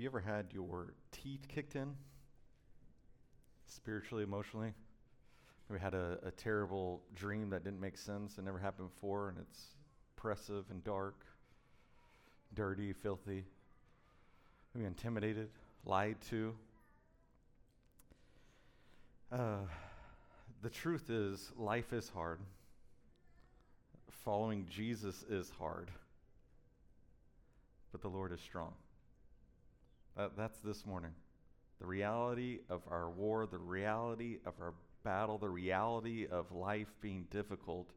you ever had your teeth kicked in? Spiritually, emotionally? We had a, a terrible dream that didn't make sense and never happened before, and it's oppressive and dark, dirty, filthy. Maybe intimidated, lied to. Uh, the truth is, life is hard. Following Jesus is hard. But the Lord is strong. That, that's this morning. The reality of our war, the reality of our battle, the reality of life being difficult.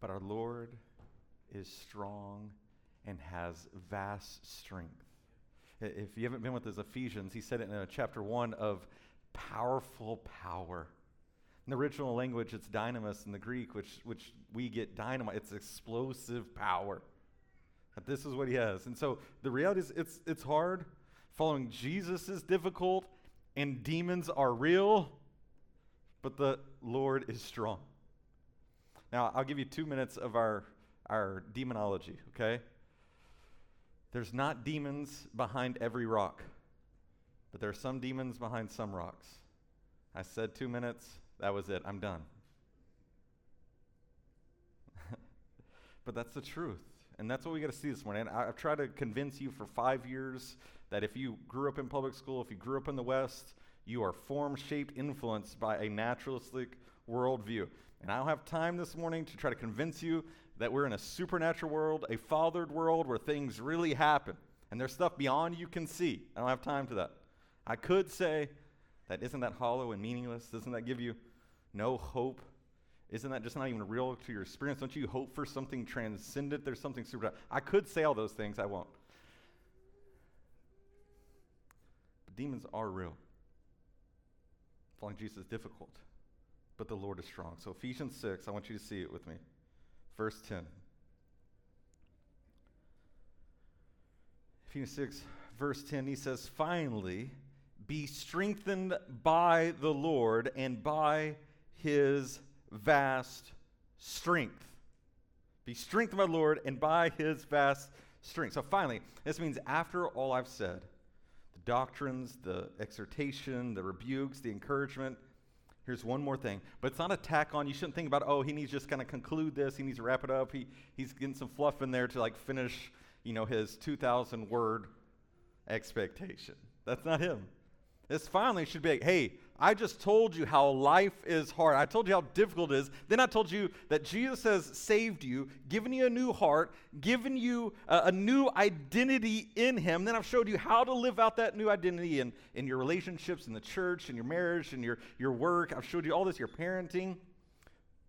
But our Lord is strong and has vast strength. If you haven't been with us, Ephesians, he said it in chapter 1 of powerful power. In the original language, it's dynamis in the Greek, which, which we get dynamite. It's explosive power. This is what he has. And so the reality is it's, it's hard. Following Jesus is difficult, and demons are real, but the Lord is strong. Now, I'll give you two minutes of our, our demonology, okay? There's not demons behind every rock, but there are some demons behind some rocks. I said two minutes, that was it, I'm done. but that's the truth. And that's what we got to see this morning. I, have tried to convince you for five years that if you grew up in public school, if you grew up in the West, you are form shaped, influenced by a naturalistic worldview. And I don't have time this morning to try to convince you that we're in a supernatural world, a fathered world where things really happen. And there's stuff beyond you can see. I don't have time for that. I could say that isn't that hollow and meaningless? Doesn't that give you no hope isn't that just not even real to your experience? Don't you hope for something transcendent? There's something super. I could say all those things, I won't. But demons are real. Following Jesus is difficult, but the Lord is strong. So, Ephesians 6, I want you to see it with me. Verse 10. Ephesians 6, verse 10, he says, Finally, be strengthened by the Lord and by his vast strength. Be strengthened by the Lord and by his vast strength. So finally, this means after all I've said, the doctrines, the exhortation, the rebukes, the encouragement, here's one more thing. But it's not a tack on. You shouldn't think about, oh, he needs just kind of conclude this. He needs to wrap it up. He, he's getting some fluff in there to like finish, you know, his 2,000 word expectation. That's not him. This finally should be like, hey, I just told you how life is hard. I told you how difficult it is. Then I told you that Jesus has saved you, given you a new heart, given you a, a, new identity in Him. Then I've showed you how to live out that new identity in, in your relationships, in the church, in your marriage, in your, your work. I've showed you all this, your parenting.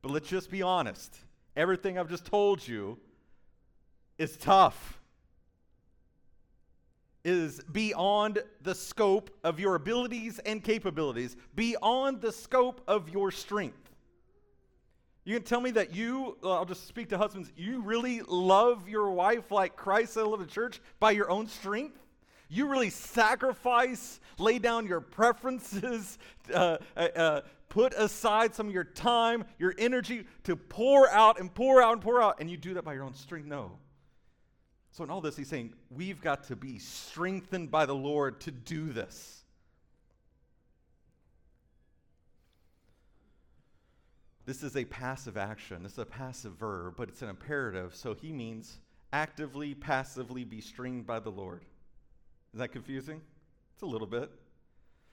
But let's just be honest. Everything I've just told you is tough is beyond the scope of your abilities and capabilities, beyond the scope of your strength. You can tell me that you, I'll just speak to husbands, you really love your wife like Christ said love the church by your own strength? You really sacrifice, lay down your preferences, uh, uh, uh, put aside some of your time, your energy to pour out and pour out and pour out, and you do that by your own strength? No. So, in all this, he's saying we've got to be strengthened by the Lord to do this. This is a passive action. This is a passive verb, but it's an imperative. So he means actively, passively be strengthened by the Lord. Is that confusing? It's a little bit.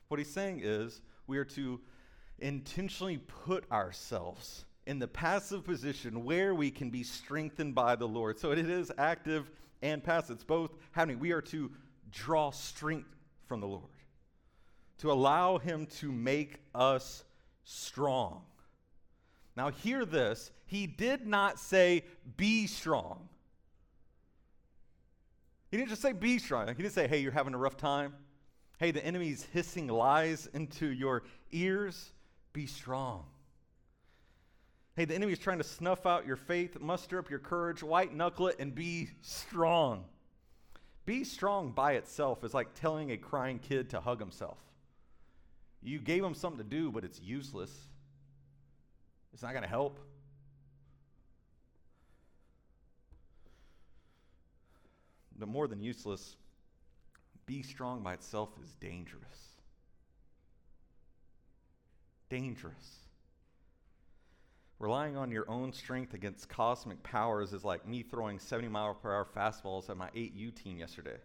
What he's saying is we are to intentionally put ourselves in the passive position where we can be strengthened by the Lord. So it is active and passive. It's both happening. We are to draw strength from the Lord, to allow Him to make us strong. Now, hear this. He did not say, be strong. He didn't just say, be strong. He didn't say, hey, you're having a rough time. Hey, the enemy's hissing lies into your ears. Be strong. Hey, the enemy is trying to snuff out your faith, muster up your courage, white knuckle it, and be strong. Be strong by itself is like telling a crying kid to hug himself. You gave him something to do, but it's useless. It's not going to help. But more than useless, be strong by itself is dangerous. Dangerous. Relying on your own strength against cosmic powers is like me throwing 70 mile per hour fastballs at my 8U team yesterday.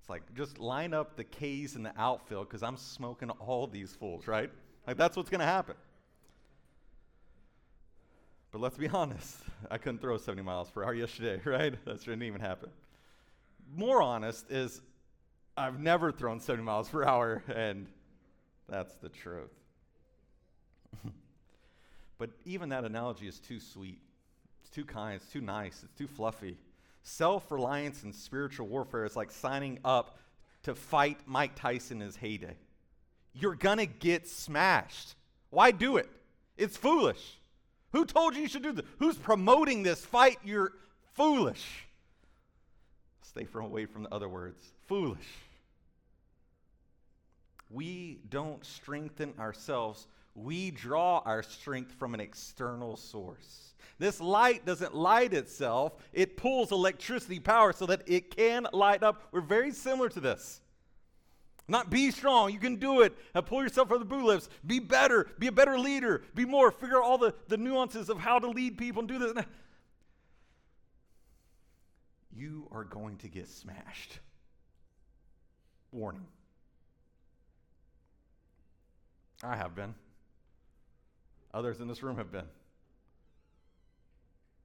It's like just line up the K's in the outfield because I'm smoking all these fools, right? Like that's what's going to happen. But let's be honest, I couldn't throw 70 miles per hour yesterday, right? That didn't even happen. More honest is I've never thrown 70 miles per hour, and that's the truth. but even that analogy is too sweet. It's too kind, it's too nice, it's too fluffy. Self reliance in spiritual warfare is like signing up to fight Mike Tyson in his heyday. You're gonna get smashed. Why do it? It's foolish. Who told you you should do this? Who's promoting this fight? You're foolish. Stay from away from the other words. Foolish. We don't strengthen ourselves. We draw our strength from an external source. This light doesn't light itself, it pulls electricity power so that it can light up. We're very similar to this. Not be strong, you can do it. Uh, pull yourself from the boot lifts. Be better, be a better leader, be more, figure out all the, the nuances of how to lead people and do this. You are going to get smashed. Warning. I have been. Others in this room have been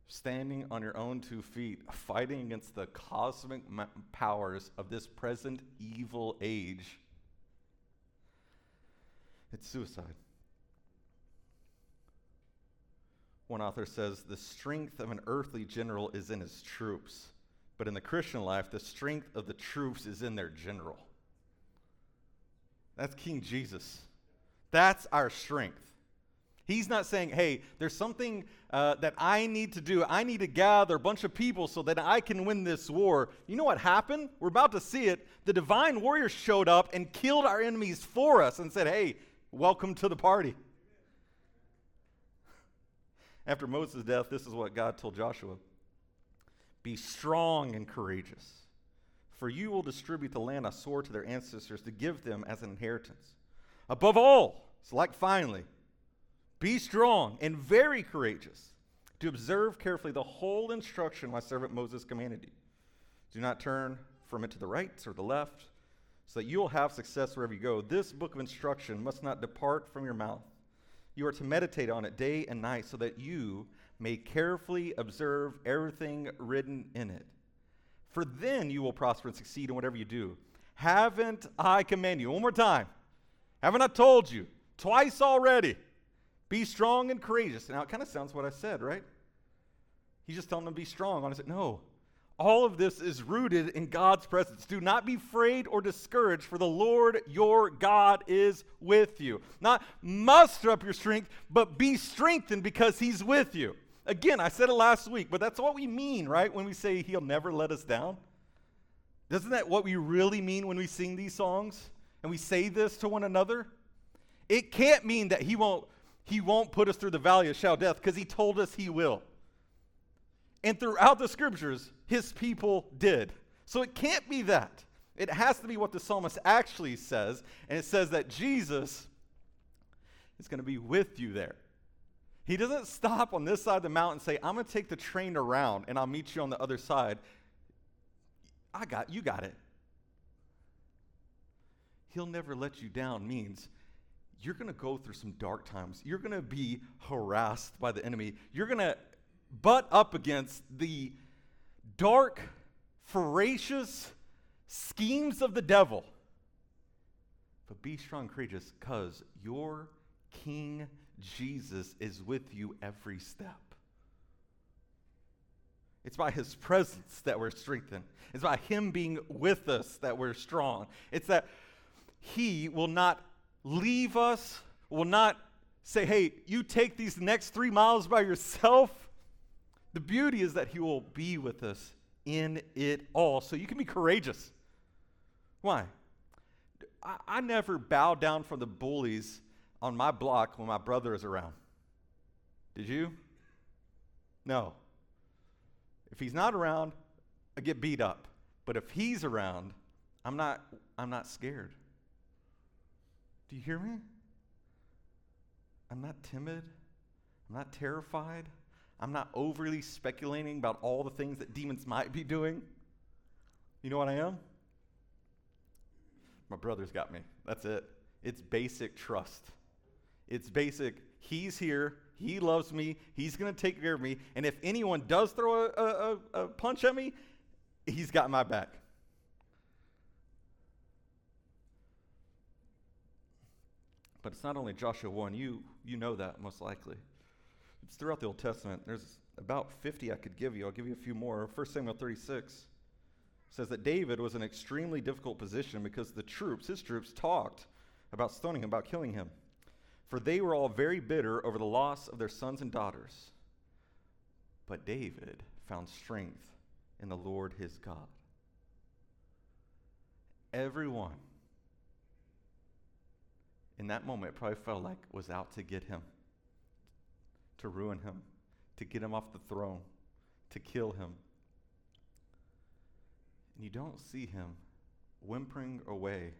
standing on your own two feet, fighting against the cosmic powers of this present evil age, it's suicide. One author says the strength of an earthly general is in his troops, but in the Christian life, the strength of the troops is in their general. That's King Jesus. That's our strength. He's not saying, hey, there's something uh, that I need to do. I need to gather a bunch of people so that I can win this war. You know what happened? We're about to see it. The divine warriors showed up and killed our enemies for us and said, hey, welcome to the party. After Moses' death, this is what God told Joshua Be strong and courageous, for you will distribute the land I swore to their ancestors to give them as an inheritance. Above all, it's like finally, be strong and very courageous to observe carefully the whole instruction my servant Moses commanded you. Do not turn from it to the right or the left, so that you will have success wherever you go. This book of instruction must not depart from your mouth. You are to meditate on it day and night, so that you may carefully observe everything written in it. For then you will prosper and succeed in whatever you do. Haven't I commanded you? One more time. Haven't I told you? Twice already. Be strong and courageous. Now, it kind of sounds what I said, right? He's just telling them to be strong. I said, no. All of this is rooted in God's presence. Do not be afraid or discouraged, for the Lord your God is with you. Not muster up your strength, but be strengthened because he's with you. Again, I said it last week, but that's what we mean, right? When we say he'll never let us down. Isn't that what we really mean when we sing these songs and we say this to one another? It can't mean that he won't he won't put us through the valley of shadow death because he told us he will. And throughout the scriptures, his people did. So it can't be that. It has to be what the psalmist actually says. And it says that Jesus is going to be with you there. He doesn't stop on this side of the mountain and say, I'm going to take the train around and I'll meet you on the other side. I got you got it. He'll never let you down means you're going to go through some dark times. You're going to be harassed by the enemy. You're going to butt up against the dark, voracious schemes of the devil. But be strong, courageous, because your King Jesus is with you every step. It's by his presence that we're strengthened. It's by him being with us that we're strong. It's that he will not leave us, will not say, hey, you take these next three miles by yourself. The beauty is that He will be with us in it all. So you can be courageous. Why? I, I never bow down from the bullies on my block when my brother is around. Did you? No. If he's not around, I get beat up. But if he's around, I'm not, I'm not scared. Do you hear me? I'm not timid. I'm not terrified. I'm not overly speculating about all the things that demons might be doing. You know what I am? My brother's got me. That's it. It's basic trust. It's basic, he's here, he loves me, he's going to take care of me, and if anyone does throw a, a, a punch at me, he's got my back. But it's not only Joshua 1, you, you know that most likely. It's throughout the Old Testament. There's about 50 I could give you. I'll give you a few more. 1 Samuel 36 says that David was in an extremely difficult position because the troops, his troops, talked about stoning him, about killing him. For they were all very bitter over the loss of their sons and daughters. But David found strength in the Lord his God. Everyone in that moment, it probably felt like was out to get him, to ruin him, to get him off the throne, to kill him. And you don't see him whimpering away.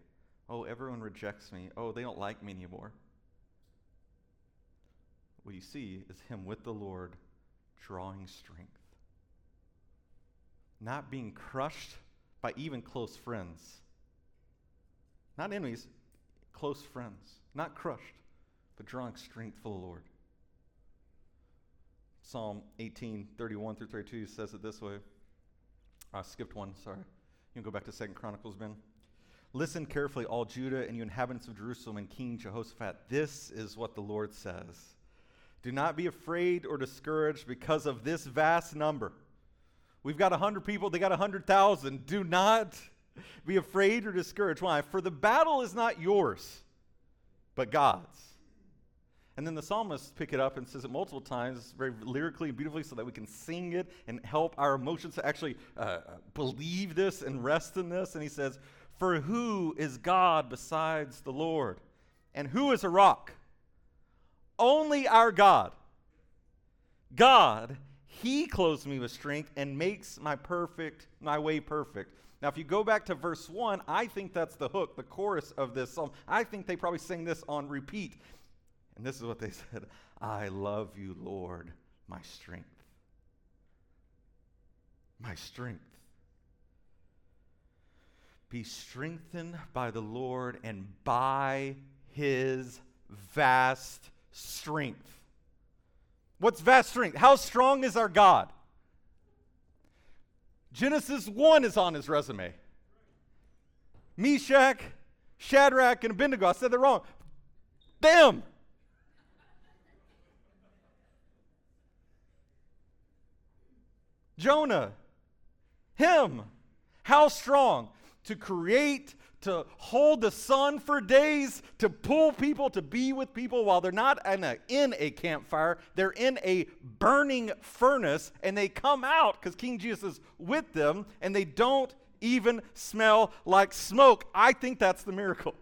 Oh, everyone rejects me. Oh, they don't like me anymore. What you see is him with the Lord drawing strength. Not being crushed by even close friends. Not enemies, close friends, not crushed, but drawing strength for the Lord. Psalm 18, 31 through 32 says it this way. I skipped one, sorry. You can go back to Second Chronicles, Ben. Listen carefully, all Judah and you inhabitants of Jerusalem and King Jehoshaphat. This is what the Lord says. Do not be afraid or discouraged because of this vast number. We've got 100 people, they got 100,000. Do not be afraid or discouraged. Why? For the battle is not yours, but God's. And then the psalmist pick it up and says it multiple times, very lyrically and beautifully, so that we can sing it and help our emotions to actually uh, believe this and rest in this. And he says, For who is God besides the Lord? And who is a rock? Only our God. God, He clothes me with strength and makes my perfect, my way perfect. Now, if you go back to verse 1, I think that's the hook, the chorus of this psalm. I think they probably sing this on repeat. And this is what they said I love you, Lord, my strength. My strength. Be strengthened by the Lord and by his vast strength. What's vast strength? How strong is our God? Genesis 1 is on his resume. Meshach, Shadrach, and Abednego. I said that wrong. Them. Jonah. Him. How strong? To create, to hold the sun for days, to pull people to be with people while they're not in a, in a campfire, they're in a burning furnace, and they come out because King Jesus is with them, and they don't even smell like smoke. I think that's the miracle.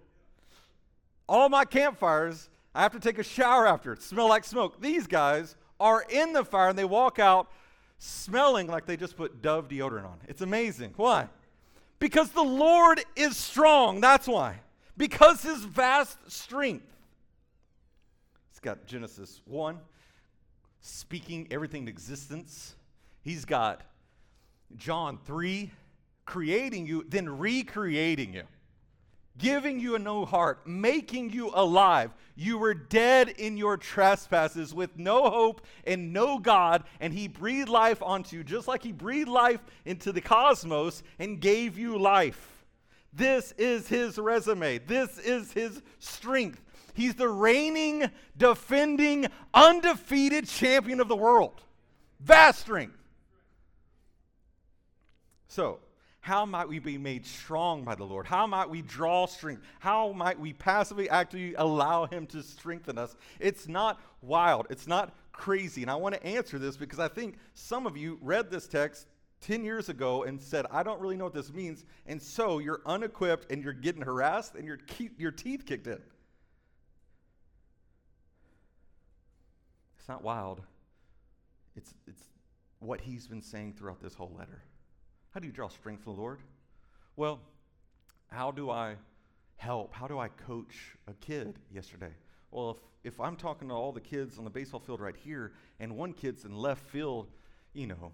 All my campfires, I have to take a shower after it, smell like smoke. These guys are in the fire and they walk out smelling like they just put Dove deodorant on. It's amazing. Why? Because the Lord is strong. That's why. Because his vast strength. He's got Genesis 1, speaking everything in existence. He's got John 3, creating you, then recreating you giving you a new heart, making you alive. You were dead in your trespasses with no hope and no God, and He breathed life onto you, just like He breathed life into the cosmos and gave you life. This is His resume, this is His strength. He's the reigning, defending, undefeated champion of the world. Vast strength. So, how might we be made strong by the Lord? How might we draw strength? How might we passively, actively allow Him to strengthen us? It's not wild, it's not crazy. And I want to answer this because I think some of you read this text 10 years ago and said, I don't really know what this means. And so you're unequipped and you're getting harassed and your, your teeth kicked in. It's not wild, it's, it's what He's been saying throughout this whole letter. How do you draw strength from the Lord? Well, How do I help? How do I coach a kid yesterday? Well, if, if I'm talking to all the kids on the baseball field right here, and one kid's in left field, you know,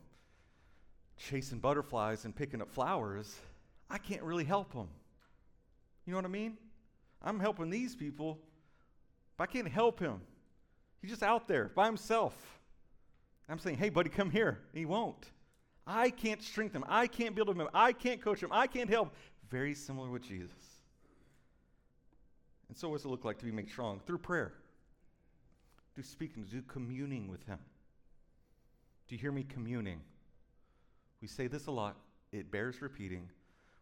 chasing butterflies and picking up flowers, I can't really help them. You know what I mean? I'm helping these people, but I can't help him. He's just out there by himself. I'm saying, hey, buddy, come here. he won't. I can't strengthen him. I can't build him up. I can't coach him. I can't help. Very similar with Jesus. And so, what does it look like to be made strong? Through prayer. Do speaking, do communing with him. Do you hear me communing? We say this a lot, it bears repeating.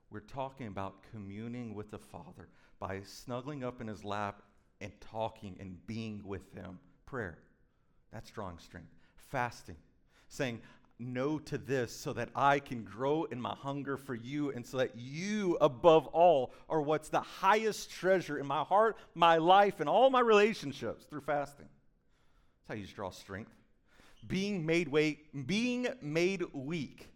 We're talking about communing with the Father by snuggling up in his lap and talking and being with him. Prayer. That's drawing strength. Fasting. Saying, no to this so that I can grow in my hunger for you and so that you, above all, are what's the highest treasure in my heart, my life, and all my relationships through fasting. That's how you draw strength. Being made, weight, being made weak.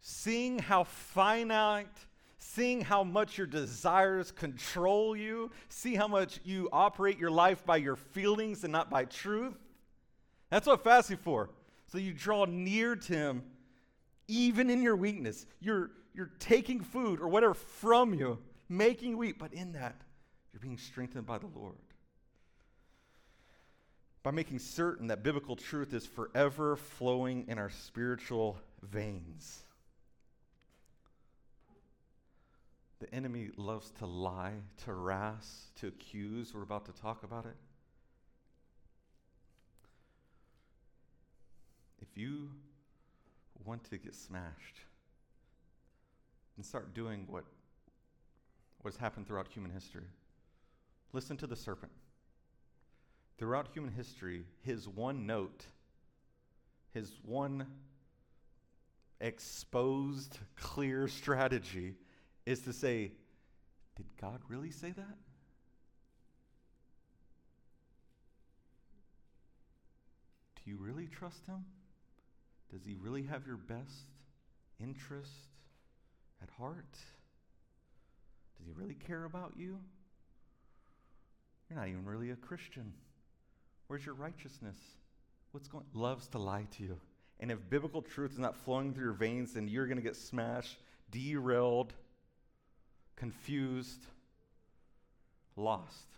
Seeing how finite seeing how much your desires control you, see how much you operate your life by your feelings and not by truth. That's what fasting for. So you draw near to him even in your weakness. You're, you're taking food or whatever from you, making weak, but in that, you're being strengthened by the Lord. By making certain that biblical truth is forever flowing in our spiritual veins. The enemy loves to lie, to harass, to accuse. We're about to talk about it. If you want to get smashed and start doing what has happened throughout human history, listen to the serpent. Throughout human history, his one note, his one exposed, clear strategy is to say, Did God really say that? Do you really trust Him? Does He really have your best interest at heart? Does He really care about you? You're not even really a Christian. Where's your righteousness? What's going loves to lie to you. And if biblical truth is not flowing through your veins, then you're going to get smashed, derailed, confused, lost.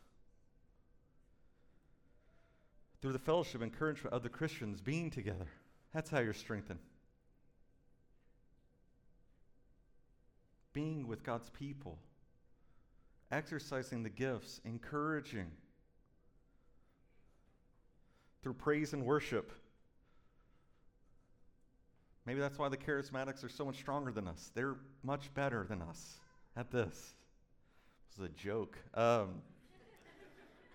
Through the fellowship, and encouragement of the Christians being together, that's how you're strengthened. Being with God's people, exercising the gifts, encouraging. Through praise and worship. Maybe that's why the charismatics are so much stronger than us. They're much better than us at this. This is a joke. Um,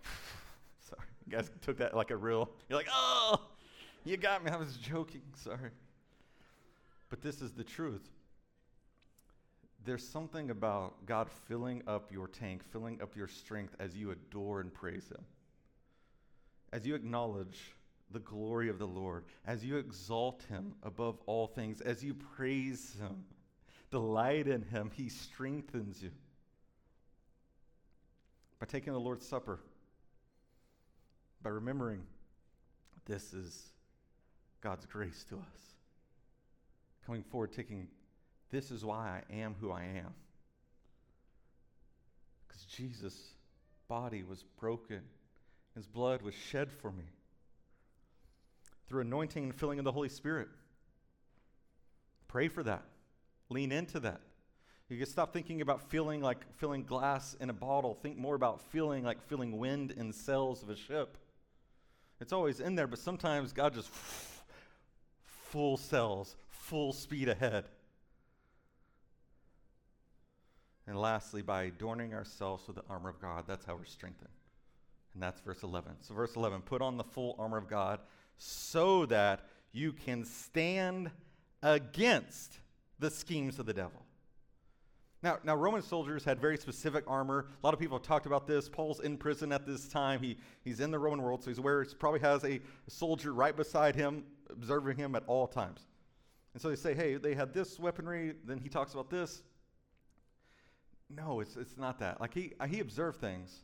sorry, you guys took that like a real. You're like, oh, you got me. I was joking. Sorry. But this is the truth. There's something about God filling up your tank, filling up your strength as you adore and praise Him. As you acknowledge the glory of the Lord, as you exalt Him above all things, as you praise Him delight in Him, He strengthens you. By taking the Lord's Supper, by remembering this is God's grace to us. Coming forward, taking this is why I am who I am. Because Jesus' body was broken, His blood was shed for me. Through anointing and filling of the Holy Spirit. Pray for that. Lean into that. You can stop thinking about feeling like filling glass in a bottle. Think more about feeling like filling wind in sails of a ship. It's always in there, but sometimes God just full sails, full speed ahead. And lastly, by adorning ourselves with the armor of God, that's how we're strengthened. And that's verse 11. So, verse 11 put on the full armor of God so that you can stand against the schemes of the devil. Now, now, Roman soldiers had very specific armor. A lot of people have talked about this. Paul's in prison at this time. He, he's in the Roman world, so he's aware he probably has a soldier right beside him, observing him at all times. And so they say, hey, they had this weaponry, then he talks about this. No, it's, it's not that. Like he, he observed things,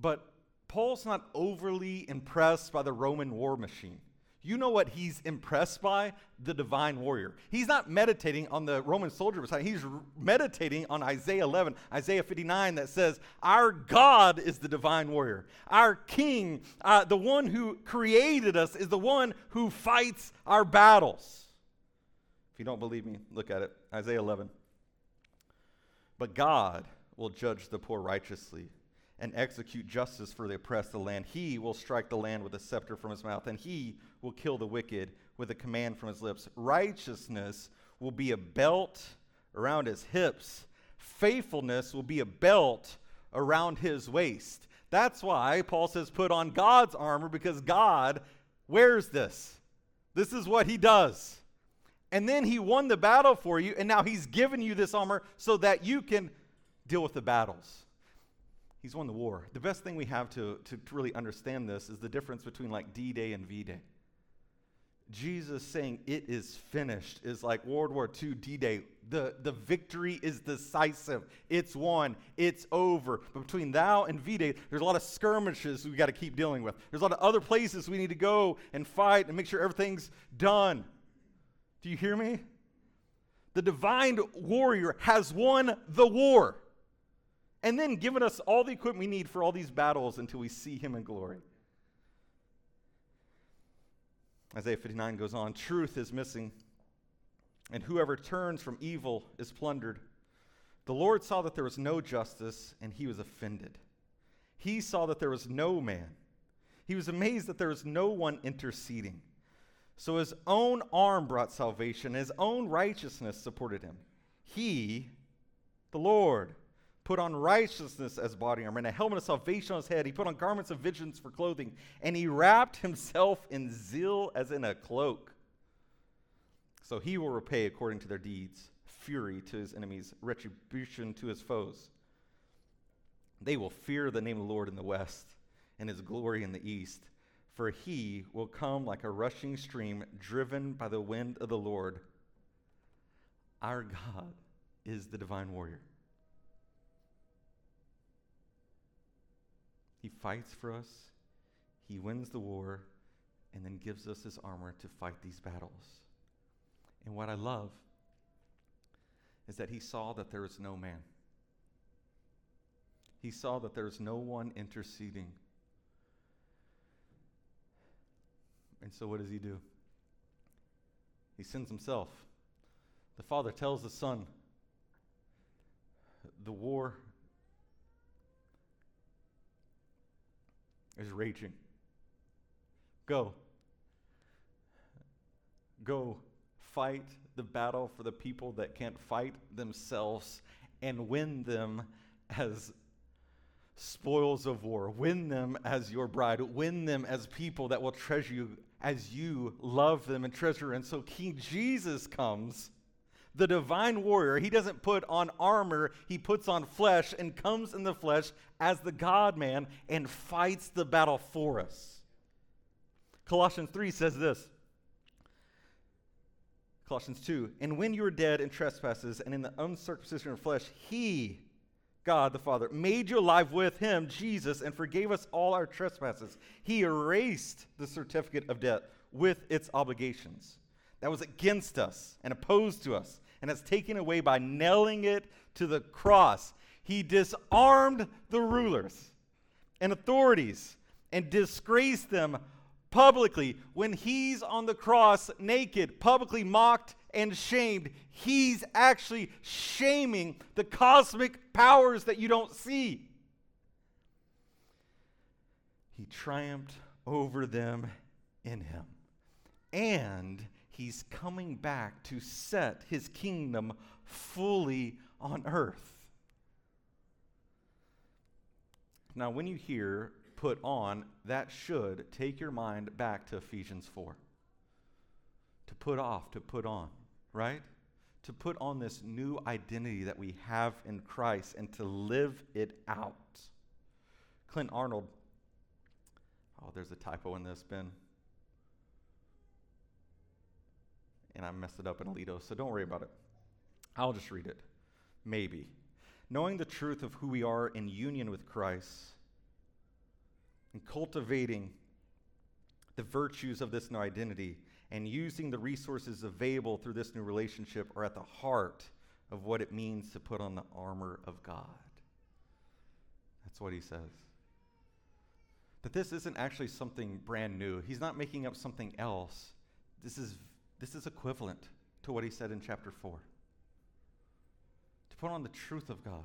but Paul's not overly impressed by the Roman war machine. You know what he's impressed by? The divine warrior. He's not meditating on the Roman soldier beside He's r- meditating on Isaiah 11, Isaiah 59 that says, Our God is the divine warrior. Our king, uh, the one who created us, is the one who fights our battles. If you don't believe me, look at it. Isaiah 11. But God will judge the poor righteously and execute justice for the oppressed the land. He will strike the land with a scepter from his mouth, and he will kill the wicked with a command from his lips. Righteousness will be a belt around his hips, faithfulness will be a belt around his waist. That's why Paul says, put on God's armor because God wears this. This is what he does. And then he won the battle for you, and now he's given you this armor so that you can deal with the battles. He's won the war. The best thing we have to, to, to really understand this is the difference between like D Day and V Day. Jesus saying it is finished is like World War II D Day. The, the victory is decisive. It's won. It's over. But between thou and V Day, there's a lot of skirmishes we got to keep dealing with. There's a lot of other places we need to go and fight and make sure everything's done. Do you hear me? The divine warrior has won the war and then given us all the equipment we need for all these battles until we see him in glory. Isaiah 59 goes on Truth is missing, and whoever turns from evil is plundered. The Lord saw that there was no justice, and he was offended. He saw that there was no man. He was amazed that there was no one interceding. So his own arm brought salvation, his own righteousness supported him. He, the Lord, put on righteousness as body armor and a helmet of salvation on his head. He put on garments of vengeance for clothing, and he wrapped himself in zeal as in a cloak. So he will repay according to their deeds fury to his enemies, retribution to his foes. They will fear the name of the Lord in the west and his glory in the east. For he will come like a rushing stream driven by the wind of the Lord. Our God is the divine warrior. He fights for us, He wins the war, and then gives us His armor to fight these battles. And what I love is that He saw that there is no man. He saw that there is no one interceding. And so, what does He do? He sends Himself. The Father tells the Son, the war is raging. Go. Go fight the battle for the people that can't fight themselves and win them as spoils of war. Win them as your bride. Win them as people that will treasure you as you love them and treasure. And so King Jesus comes the divine warrior, he doesn't put on armor, he puts on flesh and comes in the flesh as the God man and fights the battle for us. Colossians 3 says this. Colossians 2 And when you were dead in trespasses and in the uncircumcision of flesh, he, God the Father, made you alive with him, Jesus, and forgave us all our trespasses. He erased the certificate of debt with its obligations. That was against us and opposed to us and has taken away by nailing it to the cross. He disarmed the rulers and authorities and disgraced them publicly. When he's on the cross naked, publicly mocked and shamed, he's actually shaming the cosmic powers that you don't see. He triumphed over them in him. And he's coming back to set his kingdom fully on earth. Now, when you hear put on, that should take your mind back to Ephesians 4. To put off, to put on, right? To put on this new identity that we have in Christ and to live it out. Clint Arnold, oh, there's a typo in this, Ben. And I messed it up in Alito, so don't worry about it. I'll just read it. Maybe. Knowing the truth of who we are in union with Christ and cultivating the virtues of this new identity and using the resources available through this new relationship are at the heart of what it means to put on the armor of God. That's what he says. That this isn't actually something brand new. He's not making up something else. This is, this is equivalent to what he said in chapter 4. To put on the truth of God,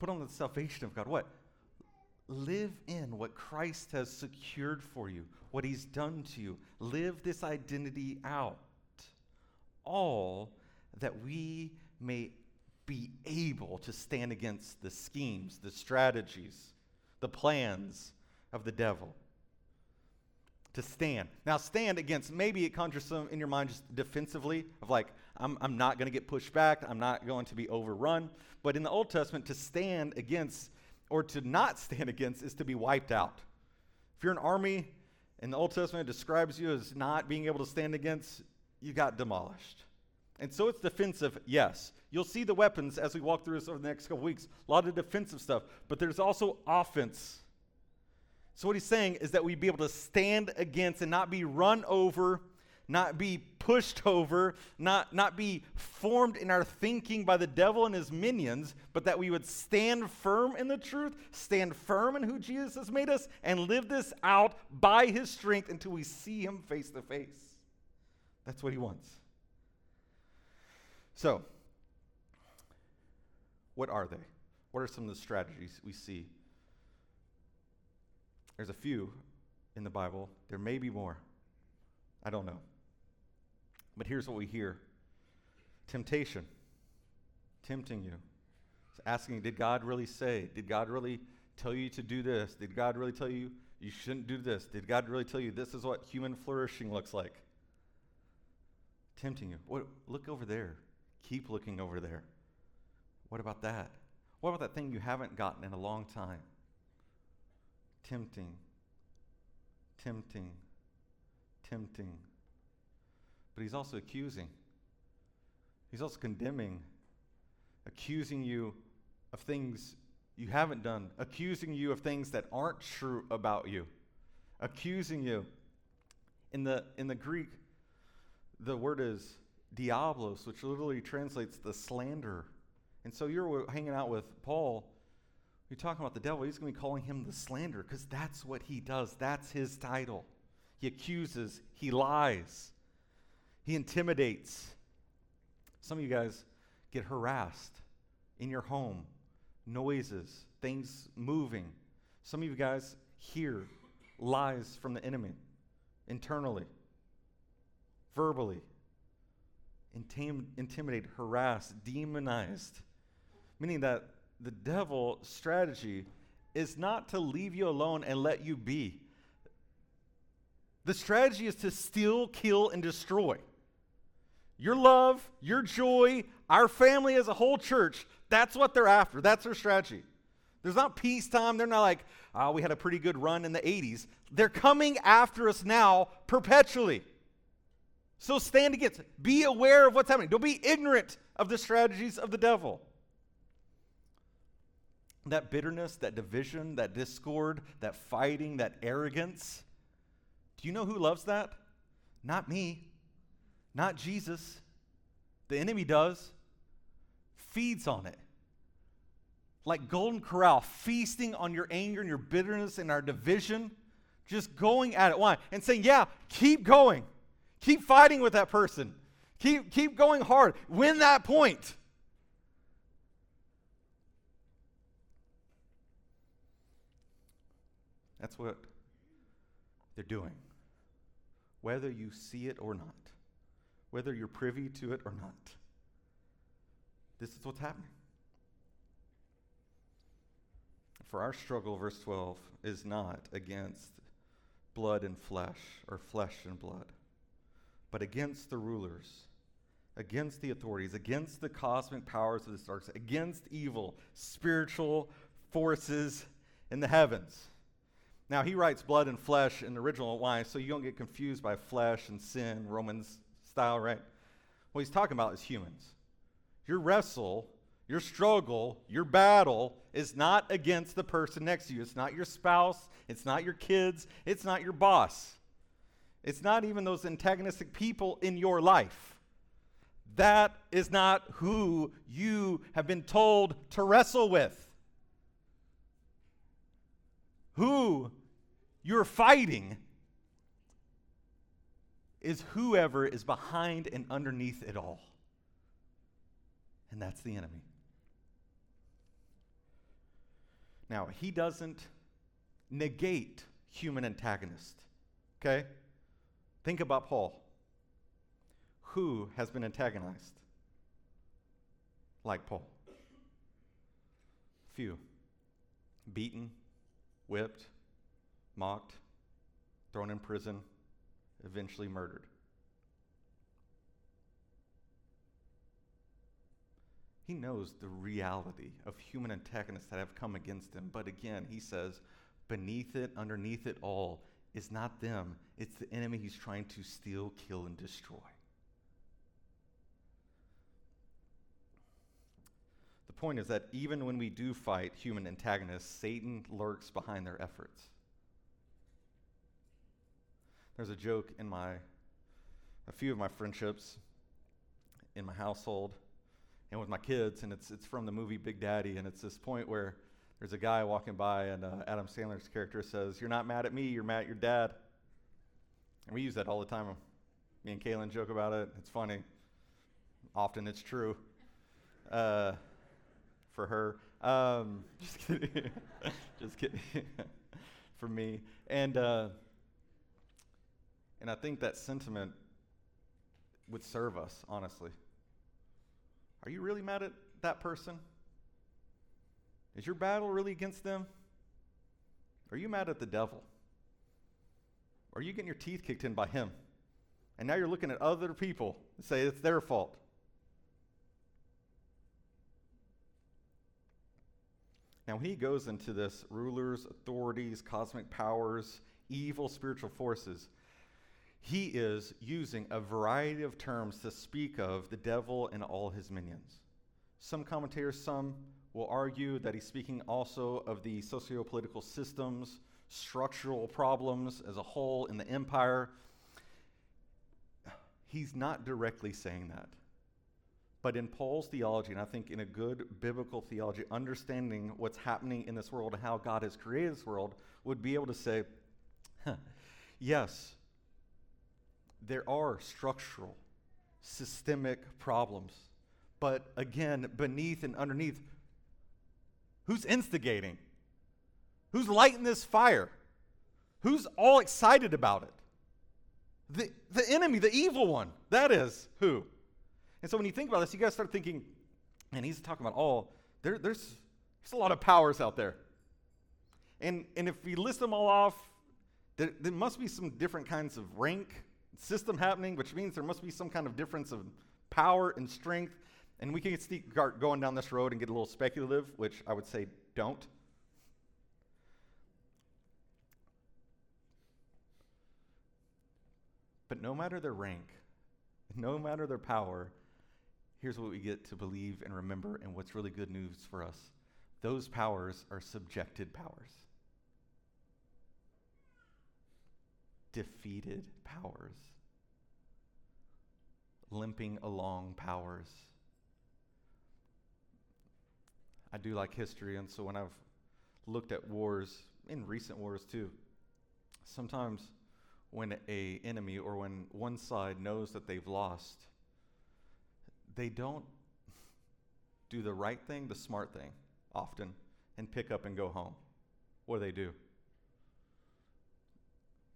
put on the salvation of God. What? Live in what Christ has secured for you, what he's done to you. Live this identity out. All that we may be able to stand against the schemes, the strategies, the plans of the devil. To stand. Now, stand against, maybe it conjures some in your mind just defensively of like, I'm, I'm not going to get pushed back, I'm not going to be overrun. But in the Old Testament, to stand against or to not stand against is to be wiped out. If you're an army and the Old Testament describes you as not being able to stand against, you got demolished. And so it's defensive, yes. You'll see the weapons as we walk through this over the next couple weeks. A lot of defensive stuff, but there's also offense. So what he's saying is that we'd be able to stand against and not be run over not be pushed over, not, not be formed in our thinking by the devil and his minions, but that we would stand firm in the truth, stand firm in who Jesus has made us, and live this out by his strength until we see him face to face. That's what he wants. So, what are they? What are some of the strategies we see? There's a few in the Bible. There may be more. I don't know. But here's what we hear temptation, tempting you. It's asking, did God really say? Did God really tell you to do this? Did God really tell you you shouldn't do this? Did God really tell you this is what human flourishing looks like? Tempting you. What, look over there. Keep looking over there. What about that? What about that thing you haven't gotten in a long time? Tempting, tempting, tempting but he's also accusing. He's also condemning, accusing you of things you haven't done, accusing you of things that aren't true about you, accusing you. In the, in the Greek, the word is diablos, which literally translates the slander. And so you're hanging out with Paul, you're talking about the devil, he's going to be calling him the slander because that's what he does. That's his title. He accuses, he lies. He intimidates. Some of you guys get harassed in your home, noises, things moving. Some of you guys hear lies from the enemy internally, verbally, intim- intimidate, harass, demonized. Meaning that the devil strategy is not to leave you alone and let you be. The strategy is to steal, kill, and destroy your love, your joy, our family as a whole church, that's what they're after. That's their strategy. There's not peacetime. They're not like, oh, we had a pretty good run in the 80s. They're coming after us now perpetually. So stand against it. Be aware of what's happening. Don't be ignorant of the strategies of the devil. That bitterness, that division, that discord, that fighting, that arrogance. Do you know who loves that? Not me not Jesus. The enemy does, feeds on it. Like Golden Corral, feasting on your anger and your bitterness and our division, just going at it. Why? And saying, yeah, keep going. Keep fighting with that person. Keep, keep going hard. Win that point. That's what they're doing, whether you see it or not whether you're privy to it or not. This is what's happening. For our struggle, verse 12, is not against blood and flesh, or flesh and blood, but against the rulers, against the authorities, against the cosmic powers of this darkness, against evil spiritual forces in the heavens. Now, he writes blood and flesh in the original. Why? So you don't get confused by flesh and sin, Romans style, right? what he's talking about is humans. Your wrestle, your struggle, your battle is not against the person next to you. It's not your spouse, it's not your kids, it's not your boss. It's not even those antagonistic people in your life. That is not who you have been told to wrestle with. Who you're fighting is whoever is behind and underneath it all. And that's the enemy. Now, he doesn't negate human antagonist. Okay? Think about Paul. Who has been antagonized? Like Paul. Few. Beaten, whipped, mocked, thrown in prison, eventually murdered. He knows the reality of human antagonists that have come against him. But again, he says, beneath it, underneath it all, is not them, it's the enemy he's trying to steal, kill, and destroy. The point is that even when we do fight human antagonists, Satan lurks behind their efforts. There's a joke in my, a few of my friendships in my household and with my kids, and it's, it's from the movie Big Daddy, and it's this point where there's a guy walking by, and uh, Adam Sandler's character says, You're not mad at me, you're mad at your dad. And we use that all the time. Me and Kaylin joke about it. It's funny. Often it's true uh, for her. Um, just kidding. just kidding. for me. And, uh, and I think that sentiment would serve us, honestly. Are you really mad at that person? Is your battle really against them? Are you mad at the devil? Are you getting your teeth kicked in by him? And now you're looking at other people and say it's their fault. Now, he goes into this rulers, authorities, cosmic powers, evil spiritual forces, he is using a variety of terms to speak of the devil and all his minions. Some commentators, some will argue that he's speaking also of the socio political systems, structural problems as a whole in the empire. He's not directly saying that. But in Paul's theology, and I think in a good biblical theology, understanding what's happening in this world and how God has created this world, would be able to say, huh, yes, there are structural, systemic problems. But again, beneath and underneath, Who's instigating? Who's lighting this fire? Who's all excited about it? The, the enemy, the evil one. That is who. And so when you think about this, you guys start thinking, and he's talking about all, there, there's, there's a lot of powers out there. And, and if we list them all off, there, there must be some different kinds of rank system happening, which means there must be some kind of difference of power and strength. And we can start going down this road and get a little speculative, which I would say don't. But no matter their rank, no matter their power, here's what we get to believe and remember, and what's really good news for us. Those powers are subjected powers, defeated powers, limping along powers I do like history, and so when I've looked at wars, in recent wars too, sometimes when a enemy or when one side knows that they've lost, they don't do the right thing, the smart thing, often, and pick up and go home. What do they do?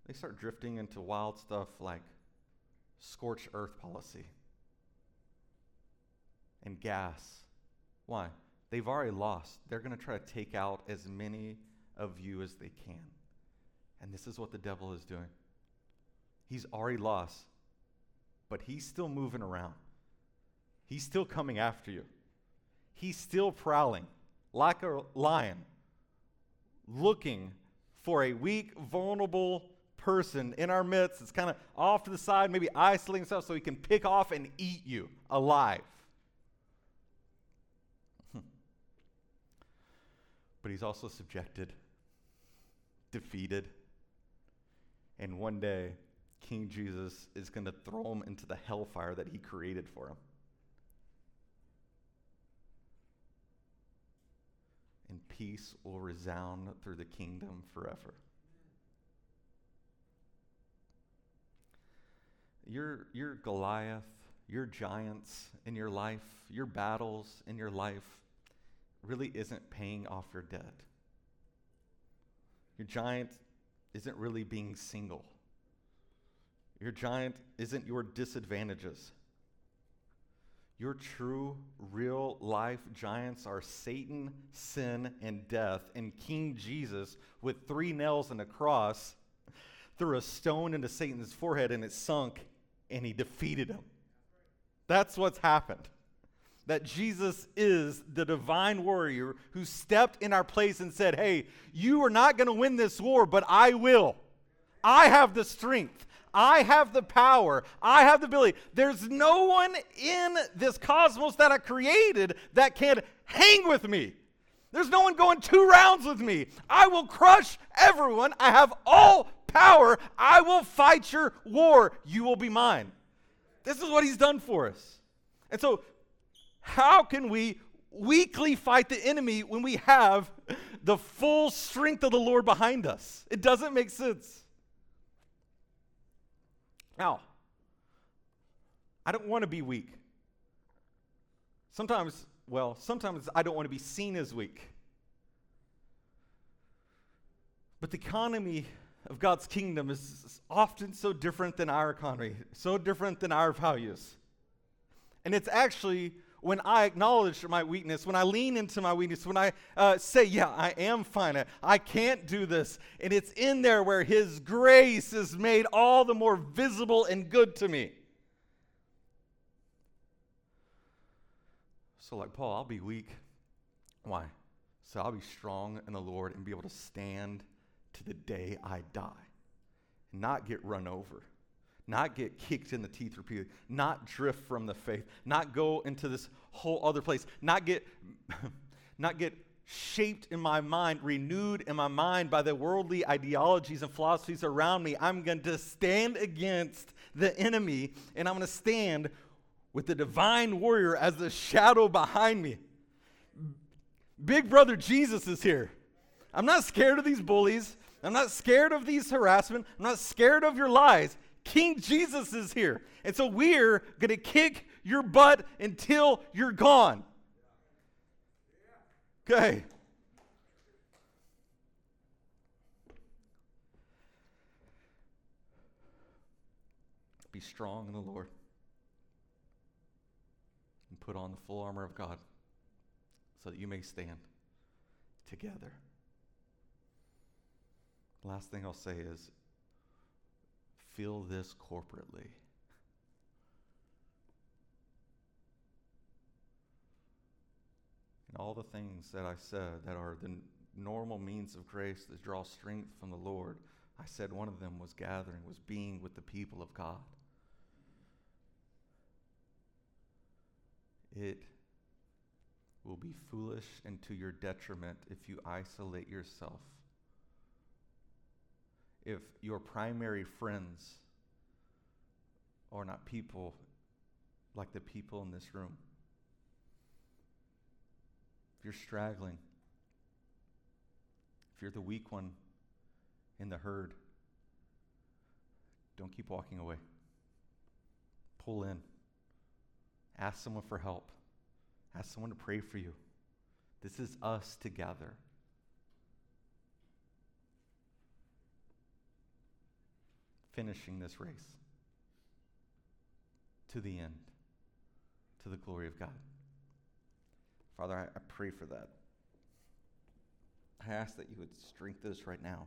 They start drifting into wild stuff like scorched earth policy and gas. Why? They've already lost. They're going to try to take out as many of you as they can. And this is what the devil is doing. He's already lost, but he's still moving around. He's still coming after you. He's still prowling like a lion, looking for a weak, vulnerable person in our midst that's kind of off to the side, maybe isolating himself so he can pick off and eat you alive. Hmm. but he's also subjected, defeated, and one day King Jesus is going to throw him into the hellfire that he created for him. And peace will resound through the kingdom forever. Your, your Goliath, your giants in your life, your battles in your life really isn't paying off your debt. Your giant isn't really being single. Your giant isn't your disadvantages. Your true, real life giants are Satan, sin, and death. And King Jesus, with three nails and a cross, threw a stone into Satan's forehead and it sunk, and he defeated him. That's what's happened. That Jesus is the divine warrior who stepped in our place and said, Hey, you are not going to win this war, but I will. I have the strength. I have the power. I have the ability. There's no one in this cosmos that I created that can hang with me. There's no one going two rounds with me. I will crush everyone. I have all power. I will fight your war. You will be mine. This is what he's done for us. And so, how can we weakly fight the enemy when we have the full strength of the Lord behind us? It doesn't make sense. Now, I don't want to be weak. Sometimes, well, sometimes I don't want to be seen as weak. But the economy of God's kingdom is often so different than our economy, so different than our values. And it's actually when I acknowledge my weakness, when I lean into my weakness, when I uh, say, Yeah, I am finite, I can't do this. And it's in there where His grace is made all the more visible and good to me. So, like Paul, I'll be weak. Why? So I'll be strong in the Lord and be able to stand to the day I die, not get run over not get kicked in the teeth repeatedly, not drift from the faith, not go into this whole other place, not get, not get shaped in my mind, renewed in my mind by the worldly ideologies and philosophies around me. I'm going to stand against the enemy, and I'm going to stand with the divine warrior as the shadow behind me. Big brother Jesus is here. I'm not scared of these bullies. I'm not scared of these harassment. I'm not scared of your lies. King Jesus is here. And so we're going to kick your butt until you're gone. Okay. Be strong in the Lord put on the full armor of God so that you may stand together. Last thing I'll say is feel this corporately. And all the things that I said that are the normal means of grace that draw strength from the Lord, I said one of them was gathering, was being with the people of God. It will be foolish and to your detriment if you isolate yourself if your primary friends are not people like the people in this room. If you're straggling, if you're the weak one in the herd, don't keep walking away. Pull in. Ask someone for help. Ask someone to pray for you. This is us together. finishing this race to the end, to the glory of God. Father, I, pray for that. I ask that you would strengthen us right now.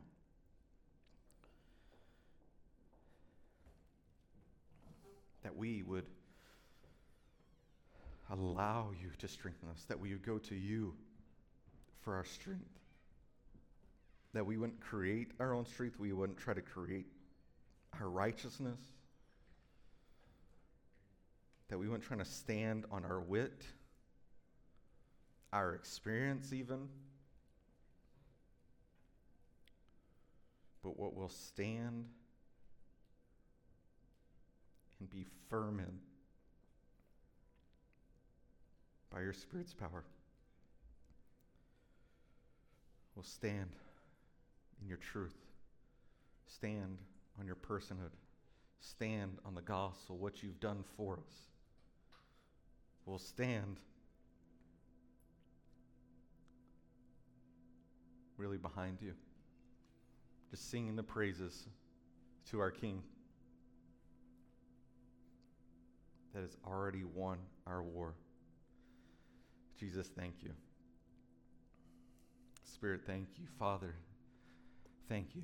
That we would allow you to strengthen us, that we would go to you for our strength, that we wouldn't create our own strength, we wouldn't try to create our righteousness, that we weren't trying to stand on our wit, our experience, even. But what will stand and be firm in by your Spirit's power will stand in your truth, stand on your personhood, stand on the gospel, what you've done for us. We'll stand really behind you, just singing the praises to our King that has already won our war. Jesus, thank you. Spirit, thank you. Father, thank you.